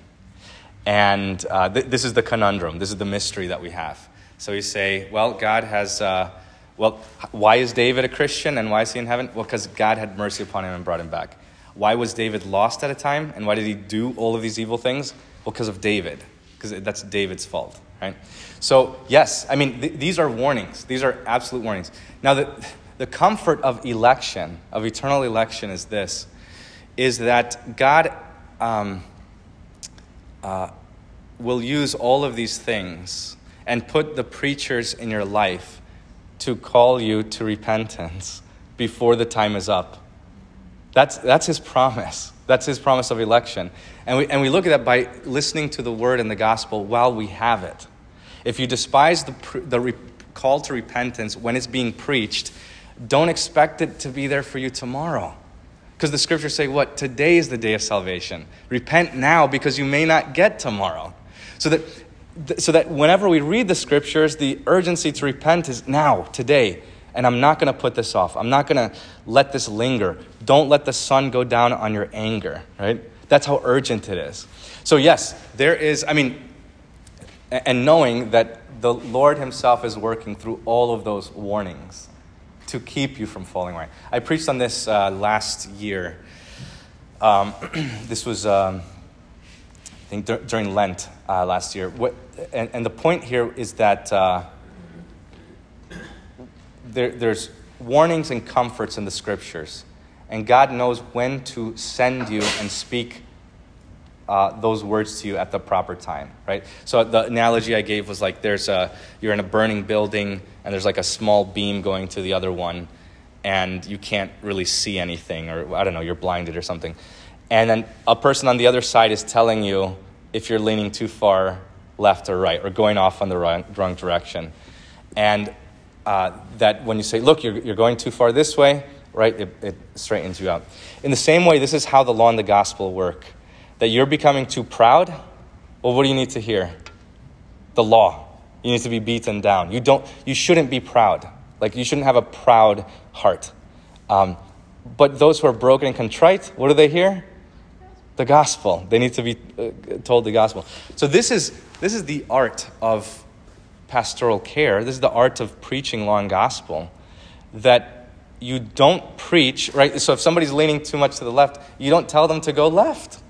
And uh, th- this is the conundrum. This is the mystery that we have. So you say, well, God has, uh, well, why is David a Christian and why is he in heaven? Well, because God had mercy upon him and brought him back. Why was David lost at a time and why did he do all of these evil things? Well, because of David, because that's David's fault, right? So, yes, I mean, th- these are warnings. These are absolute warnings. Now, the, the comfort of election, of eternal election, is this is that God. Um, uh, will use all of these things and put the preachers in your life to call you to repentance before the time is up. That's, that's his promise. That's his promise of election. And we, and we look at that by listening to the word and the gospel while we have it. If you despise the, the re- call to repentance when it's being preached, don't expect it to be there for you tomorrow. Because the scriptures say, what? Today is the day of salvation. Repent now because you may not get tomorrow. So that, so that whenever we read the scriptures, the urgency to repent is now, today. And I'm not going to put this off. I'm not going to let this linger. Don't let the sun go down on your anger, right? That's how urgent it is. So, yes, there is, I mean, and knowing that the Lord Himself is working through all of those warnings to keep you from falling away. I preached on this uh, last year. Um, this was, um, I think, dur- during Lent uh, last year. What, and, and the point here is that uh, there, there's warnings and comforts in the scriptures, and God knows when to send you and speak uh, those words to you at the proper time, right? So the analogy I gave was like there's a you're in a burning building and there's like a small beam going to the other one, and you can't really see anything, or I don't know, you're blinded or something, and then a person on the other side is telling you if you're leaning too far left or right, or going off on the wrong, wrong direction, and uh, that when you say, look, you're, you're going too far this way, right, it, it straightens you out. In the same way, this is how the law and the gospel work that you're becoming too proud, well, what do you need to hear? The law. You need to be beaten down. You, don't, you shouldn't be proud. Like, you shouldn't have a proud heart. Um, but those who are broken and contrite, what do they hear? The gospel. They need to be uh, told the gospel. So, this is, this is the art of pastoral care. This is the art of preaching and gospel. That you don't preach, right? So, if somebody's leaning too much to the left, you don't tell them to go left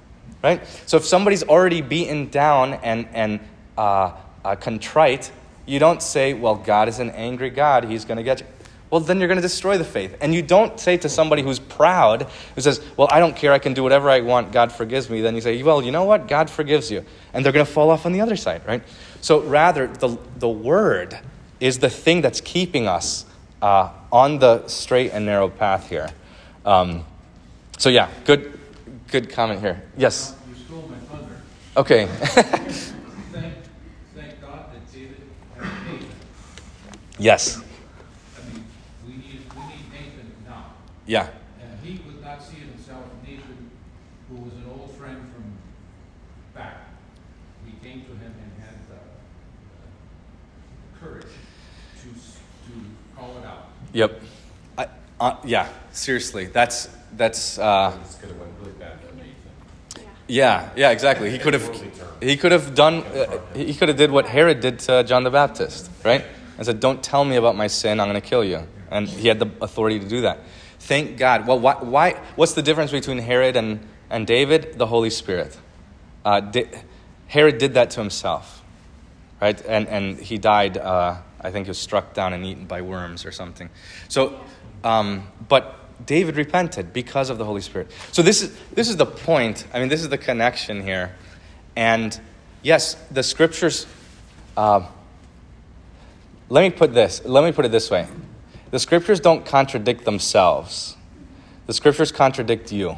right? So if somebody's already beaten down and, and uh, uh, contrite, you don't say, well, God is an angry God, he's going to get you. Well, then you're going to destroy the faith. And you don't say to somebody who's proud, who says, well, I don't care, I can do whatever I want, God forgives me. Then you say, well, you know what? God forgives you. And they're going to fall off on the other side, right? So rather, the, the word is the thing that's keeping us uh, on the straight and narrow path here. Um, so yeah, good, good comment here. Yes. You stole my thunder. Okay. Thank, thank God that David had faith. yes. I mean, Yeah. And he would not see himself, Nathan, who was an old friend from back. He came to him and had the courage to, to call it out. Yep. I, uh, yeah, seriously. That's, that's, uh, It's gonna went really bad for yeah, yeah, exactly. He could have, he could have done, uh, he could have did what Herod did to John the Baptist, right? And said, don't tell me about my sin, I'm going to kill you. And he had the authority to do that. Thank God. Well, why, why what's the difference between Herod and, and David? The Holy Spirit. Uh, di- Herod did that to himself, right? And, and he died, uh, I think he was struck down and eaten by worms or something. So, um, but David repented because of the Holy Spirit. So this is, this is the point. I mean, this is the connection here. And yes, the scriptures, uh, let me put this, let me put it this way. The scriptures don't contradict themselves. The scriptures contradict you.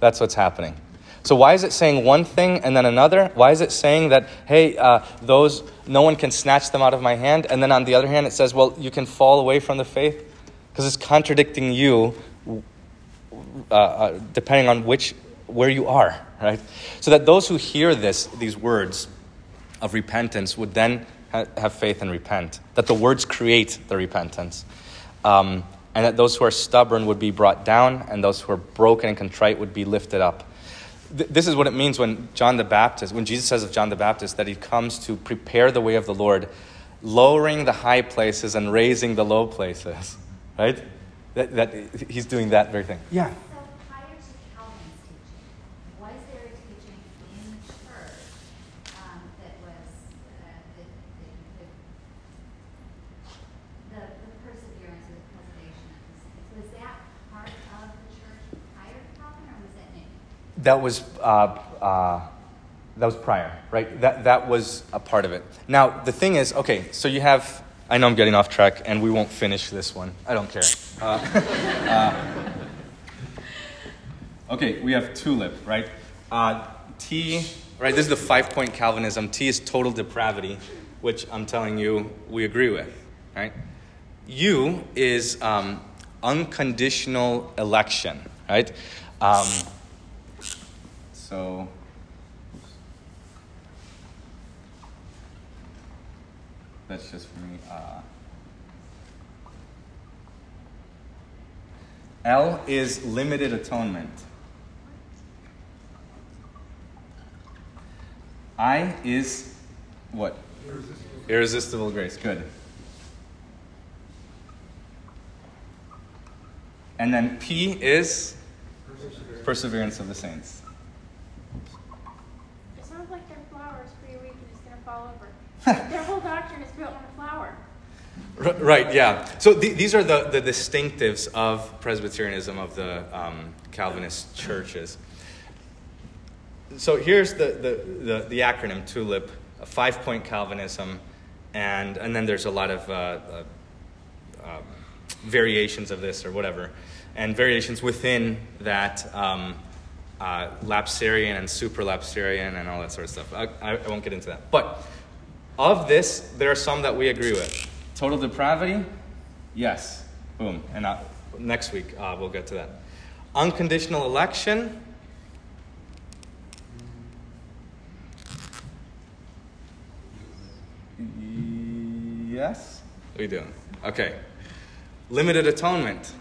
That's what's happening. So why is it saying one thing and then another? Why is it saying that hey, uh, those no one can snatch them out of my hand, and then on the other hand it says, well, you can fall away from the faith because it's contradicting you, uh, uh, depending on which where you are, right? So that those who hear this these words of repentance would then have faith and repent. That the words create the repentance. Um, and that those who are stubborn would be brought down, and those who are broken and contrite would be lifted up. Th- this is what it means when John the Baptist, when Jesus says of John the Baptist that he comes to prepare the way of the Lord, lowering the high places and raising the low places, right? That, that he's doing that very thing. Yeah. So prior to Calvin's teaching, was there a teaching in the church um, that was uh, that, that you could the, the perseverance or the preservation of the saints? Was that part of the church prior to Calvin, or was that new? That was uh, uh, that was prior, right? That that was a part of it. Now the thing is, okay, so you have. I know I'm getting off track, and we won't finish this one. I don't care. Uh, uh, okay, we have tulip, right? Uh, T, right? This is the five-point Calvinism. T is total depravity, which I'm telling you we agree with, right? U is um, unconditional election, right? Um, so, that's just for me. Uh, L is limited atonement. I is what? Irresistible grace. Good. And then P is perseverance of the saints. It sounds like their flower is pretty weak and it's gonna fall over. Their whole doctrine is built on a flower. R- Right, yeah. So th- these are the, the distinctives of Presbyterianism, of the um, Calvinist churches. So here's the, the, the, the acronym TULIP, five point Calvinism, and, and then there's a lot of uh, uh, um, variations of this or whatever, and variations within that um, uh, lapsarian and supralapsarian and all that sort of stuff. I, I won't get into that. But of this, there are some that we agree with. Total depravity? Yes. Boom. And uh, next week, uh, we'll get to that. Unconditional election? Yes? What are you doing? Okay. Limited atonement.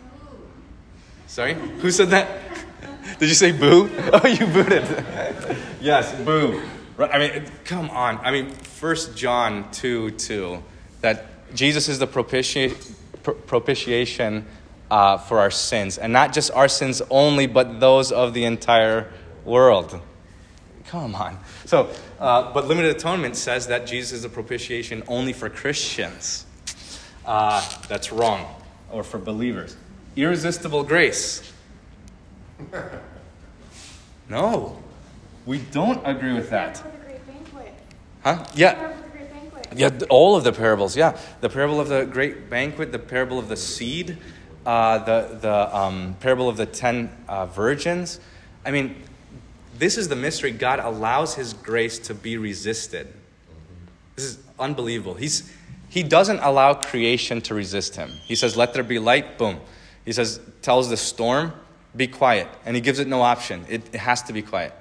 Sorry? Who said that? Did you say boo? Oh, you booed it. yes, boo. Right, I mean, come on. I mean, 1 John 2 2, that Jesus is the propiti- pr- propitiation uh, for our sins, and not just our sins only, but those of the entire world. Come on. So, uh, but limited atonement says that Jesus is a propitiation only for Christians. Uh, that's wrong, or for believers. Irresistible grace. No, we don't agree with that. Parable of the great banquet. Huh? Yeah. Yeah, all of the parables. Yeah, the parable of the great banquet, the parable of the seed, uh, the the um, parable of the ten uh, virgins. I mean, this is the mystery. God allows His grace to be resisted. This is unbelievable. He's he doesn't allow creation to resist Him. He says, "Let there be light." Boom. He says, tells the storm, be quiet. And he gives it no option. It, it has to be quiet.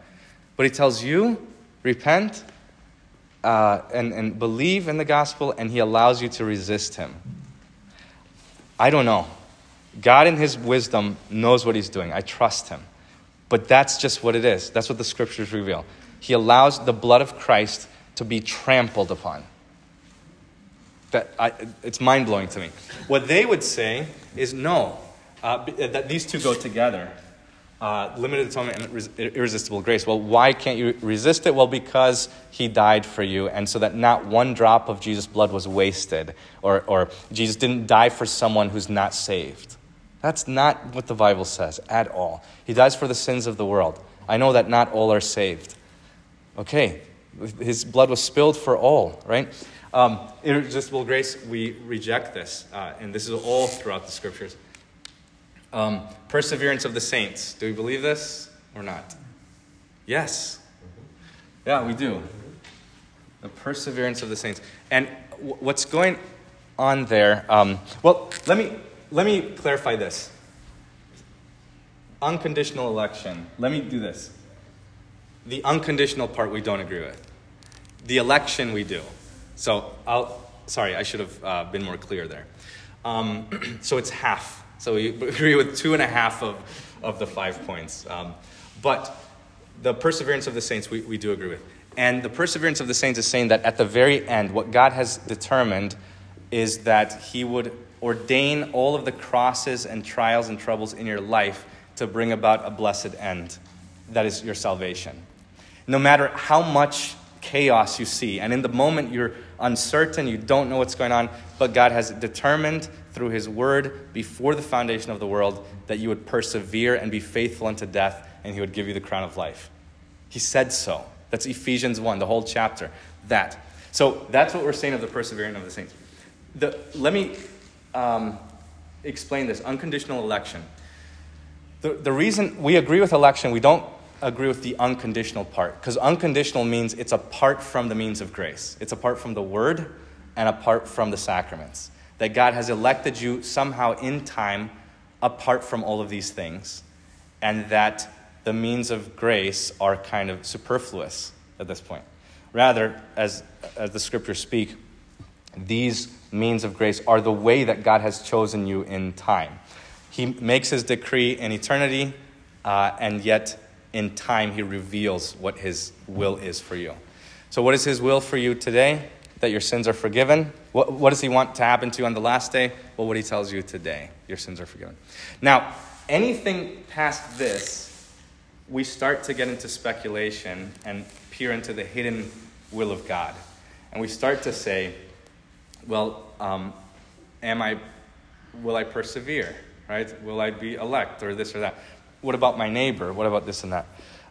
But he tells you, repent uh, and, and believe in the gospel, and he allows you to resist him. I don't know. God, in his wisdom, knows what he's doing. I trust him. But that's just what it is. That's what the scriptures reveal. He allows the blood of Christ to be trampled upon. That I, it's mind blowing to me. What they would say is no, uh, that these two go together. Uh, limited atonement and res- irresistible grace. Well, why can't you resist it? Well, because he died for you, and so that not one drop of Jesus' blood was wasted, or, or Jesus didn't die for someone who's not saved. That's not what the Bible says at all. He dies for the sins of the world. I know that not all are saved. Okay, his blood was spilled for all, right? Um, irresistible grace, we reject this, uh, and this is all throughout the scriptures. Um, perseverance of the saints. Do we believe this or not? Yes. Yeah, we do. The perseverance of the saints. And w- what's going on there? Um, well, let me let me clarify this. Unconditional election. Let me do this. The unconditional part we don't agree with. The election we do. So I'll. Sorry, I should have uh, been more clear there. Um, so it's half so we agree with two and a half of, of the five points. Um, but the perseverance of the saints, we, we do agree with. And the perseverance of the saints is saying that at the very end, what God has determined is that He would ordain all of the crosses and trials and troubles in your life to bring about a blessed end. That is your salvation. No matter how much chaos you see, and in the moment you're uncertain, you don't know what's going on, but God has determined through his word before the foundation of the world that you would persevere and be faithful unto death, and he would give you the crown of life. He said so. That's Ephesians 1, the whole chapter. That. So that's what we're saying of the persevering of the saints. The, let me um, explain this unconditional election. The, the reason we agree with election, we don't agree with the unconditional part, because unconditional means it's apart from the means of grace, it's apart from the word and apart from the sacraments that God has elected you somehow in time apart from all of these things, and that the means of grace are kind of superfluous at this point. Rather, as, as the scriptures speak, these means of grace are the way that God has chosen you in time. He makes his decree in eternity, uh, and yet in time he reveals what his will is for you. So, what is his will for you today? that your sins are forgiven. What, what does he want to happen to you on the last day? Well, what he tells you today your sins are forgiven. Now, anything past this, we start to get into speculation and peer into the hidden will of God. And we start to say, well, um, am I, will I persevere? Right? Will I be elect or this or that? What about my neighbor? What about this and that?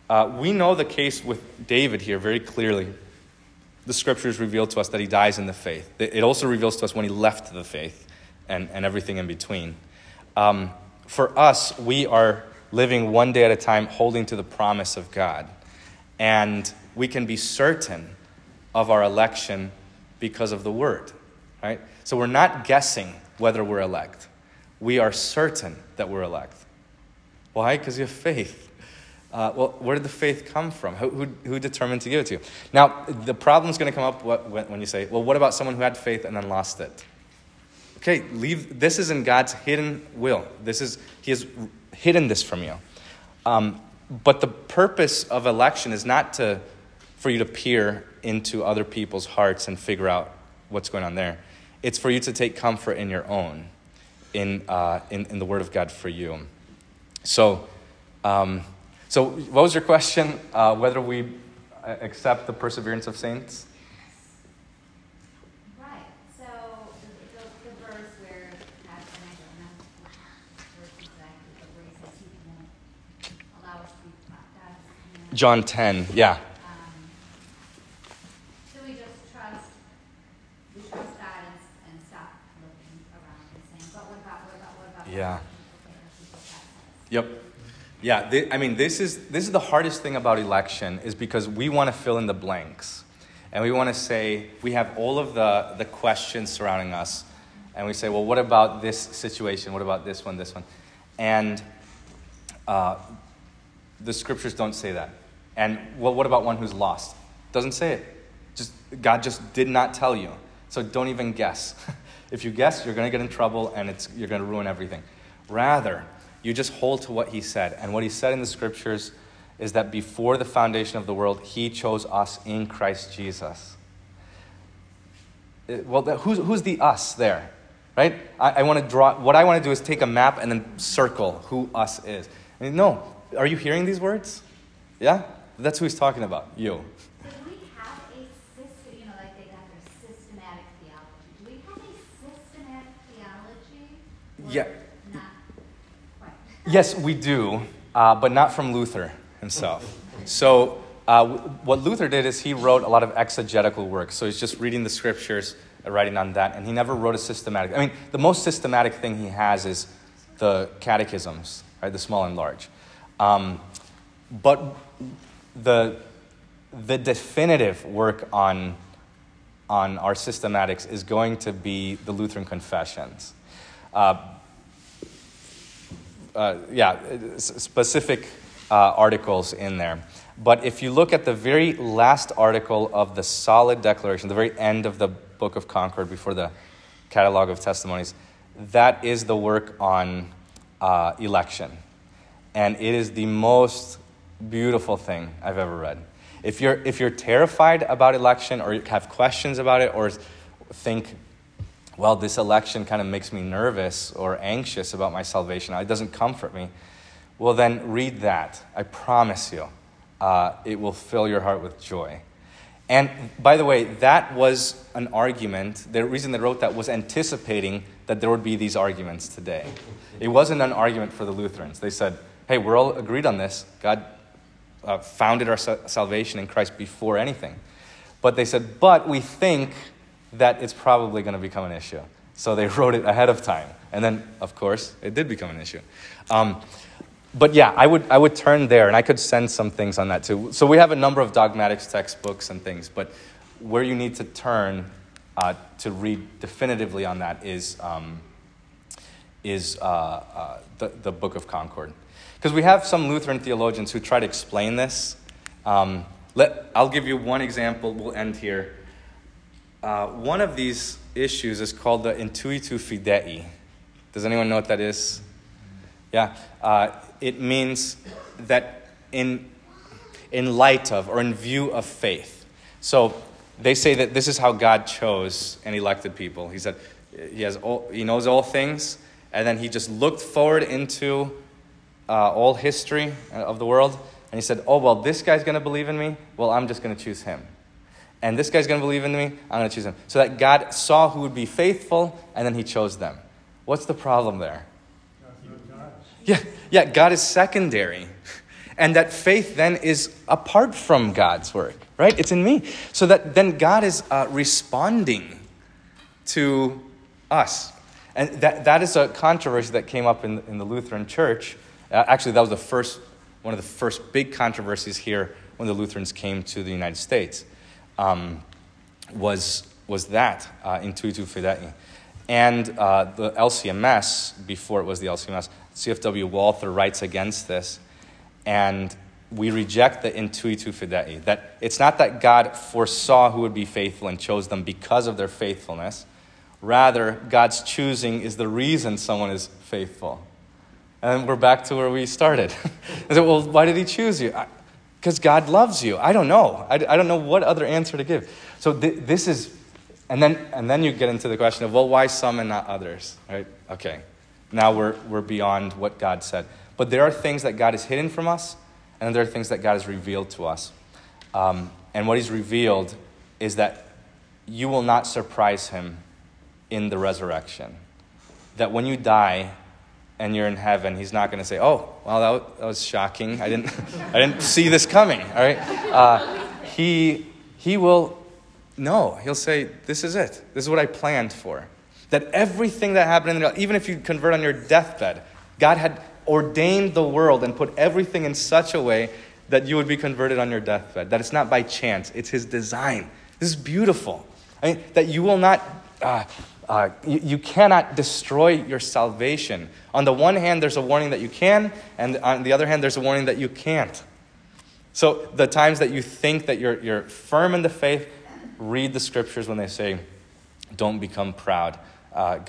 Uh, we know the case with David here very clearly the scriptures reveal to us that he dies in the faith. It also reveals to us when he left the faith and, and everything in between. Um, for us, we are living one day at a time, holding to the promise of God. And we can be certain of our election because of the word, right? So we're not guessing whether we're elect. We are certain that we're elect. Why? Because you have faith. Uh, well, where did the faith come from? Who, who, who determined to give it to you? Now, the problem's going to come up when you say, well, what about someone who had faith and then lost it? Okay, leave. This is in God's hidden will. This is He has hidden this from you. Um, but the purpose of election is not to for you to peer into other people's hearts and figure out what's going on there. It's for you to take comfort in your own, in uh, in, in the Word of God for you. So. Um, so, what was your question? Uh, whether we uh, accept the perseverance of saints? Right. So, the, the, the verse where, and I don't know the verse exactly, but where he says he won't allow us to be baptized. John 10, yeah. Um, so we just trust, we trust God and, and stop looking around and saying, but what about, what about, what about? Yeah. Yep. Yeah, I mean, this is, this is the hardest thing about election is because we want to fill in the blanks. And we want to say, we have all of the, the questions surrounding us, and we say, well, what about this situation? What about this one, this one? And uh, the scriptures don't say that. And well, what about one who's lost? Doesn't say it. Just God just did not tell you. So don't even guess. if you guess, you're going to get in trouble and it's, you're going to ruin everything. Rather, you just hold to what He said. And what He said in the scriptures is that before the foundation of the world, He chose us in Christ Jesus. Uh, well, who's, who's the us there? Right? I, I want to draw, what I want to do is take a map and then circle who us is. I mean, no, are you hearing these words? Yeah? That's who he's talking about, you. Do we have a system, you know, like they got their systematic theology, do we have a systematic theology? Yeah. Yes, we do, uh, but not from Luther himself. So, uh, what Luther did is he wrote a lot of exegetical work. So, he's just reading the scriptures, uh, writing on that, and he never wrote a systematic. I mean, the most systematic thing he has is the catechisms, right, the small and large. Um, but the, the definitive work on, on our systematics is going to be the Lutheran confessions. Uh, uh, yeah, specific uh, articles in there. But if you look at the very last article of the solid declaration, the very end of the Book of Concord before the catalog of testimonies, that is the work on uh, election. And it is the most beautiful thing I've ever read. If you're, if you're terrified about election or have questions about it or think, well, this election kind of makes me nervous or anxious about my salvation, it doesn't comfort me, well, then read that. I promise you, uh, it will fill your heart with joy. And by the way, that was an argument. The reason they wrote that was anticipating that there would be these arguments today. It wasn't an argument for the Lutherans. They said, hey, we're all agreed on this. God uh, founded our sa- salvation in Christ before anything. But they said, but we think that it's probably going to become an issue. So they wrote it ahead of time. And then, of course, it did become an issue. Um, but yeah, I would, I would turn there, and I could send some things on that too. So we have a number of dogmatics textbooks and things, but where you need to turn uh, to read definitively on that is, um, is uh, uh, the, the Book of Concord. Because we have some Lutheran theologians who try to explain this. Um, let, I'll give you one example, we'll end here. Uh, one of these issues is called the intuitu fidei. Does anyone know what that is? Yeah. Uh, it means that in, in light of or in view of faith. So they say that this is how God chose and elected people. He said he, has all, he knows all things, and then he just looked forward into uh, all history of the world, and he said, Oh, well, this guy's going to believe in me. Well, I'm just going to choose him. And this guy's going to believe in me. I'm going to choose him. So that God saw who would be faithful, and then he chose them. What's the problem there? Yeah, yeah, God is secondary. And that faith then is apart from God's work, right? It's in me. So that then God is uh, responding to us. And that, that is a controversy that came up in, in the Lutheran church. Uh, actually, that was the first, one of the first big controversies here when the Lutherans came to the United States. Um, was, was that uh, intuitu fidei. And uh, the LCMS, before it was the LCMS, CFW Walther writes against this. And we reject the intuitu fidei. That it's not that God foresaw who would be faithful and chose them because of their faithfulness. Rather, God's choosing is the reason someone is faithful. And we're back to where we started. I said, well, why did he choose you? Because God loves you. I don't know. I, I don't know what other answer to give. So th- this is, and then, and then you get into the question of, well, why some and not others? Right? Okay. Now we're, we're beyond what God said. But there are things that God has hidden from us, and there are things that God has revealed to us. Um, and what He's revealed is that you will not surprise Him in the resurrection. That when you die and you're in heaven, He's not going to say, "Oh, well, that was, that was shocking. I didn't, I didn't see this coming." All right. Uh, he He will. No, He'll say, "This is it. This is what I planned for." That everything that happened in the world, even if you convert on your deathbed, God had ordained the world and put everything in such a way that you would be converted on your deathbed. That it's not by chance, it's His design. This is beautiful. I mean, that you will not, uh, Uh, you, you cannot destroy your salvation. On the one hand, there's a warning that you can, and on the other hand, there's a warning that you can't. So, the times that you think that you're, you're firm in the faith, read the scriptures when they say, don't become proud. Uh,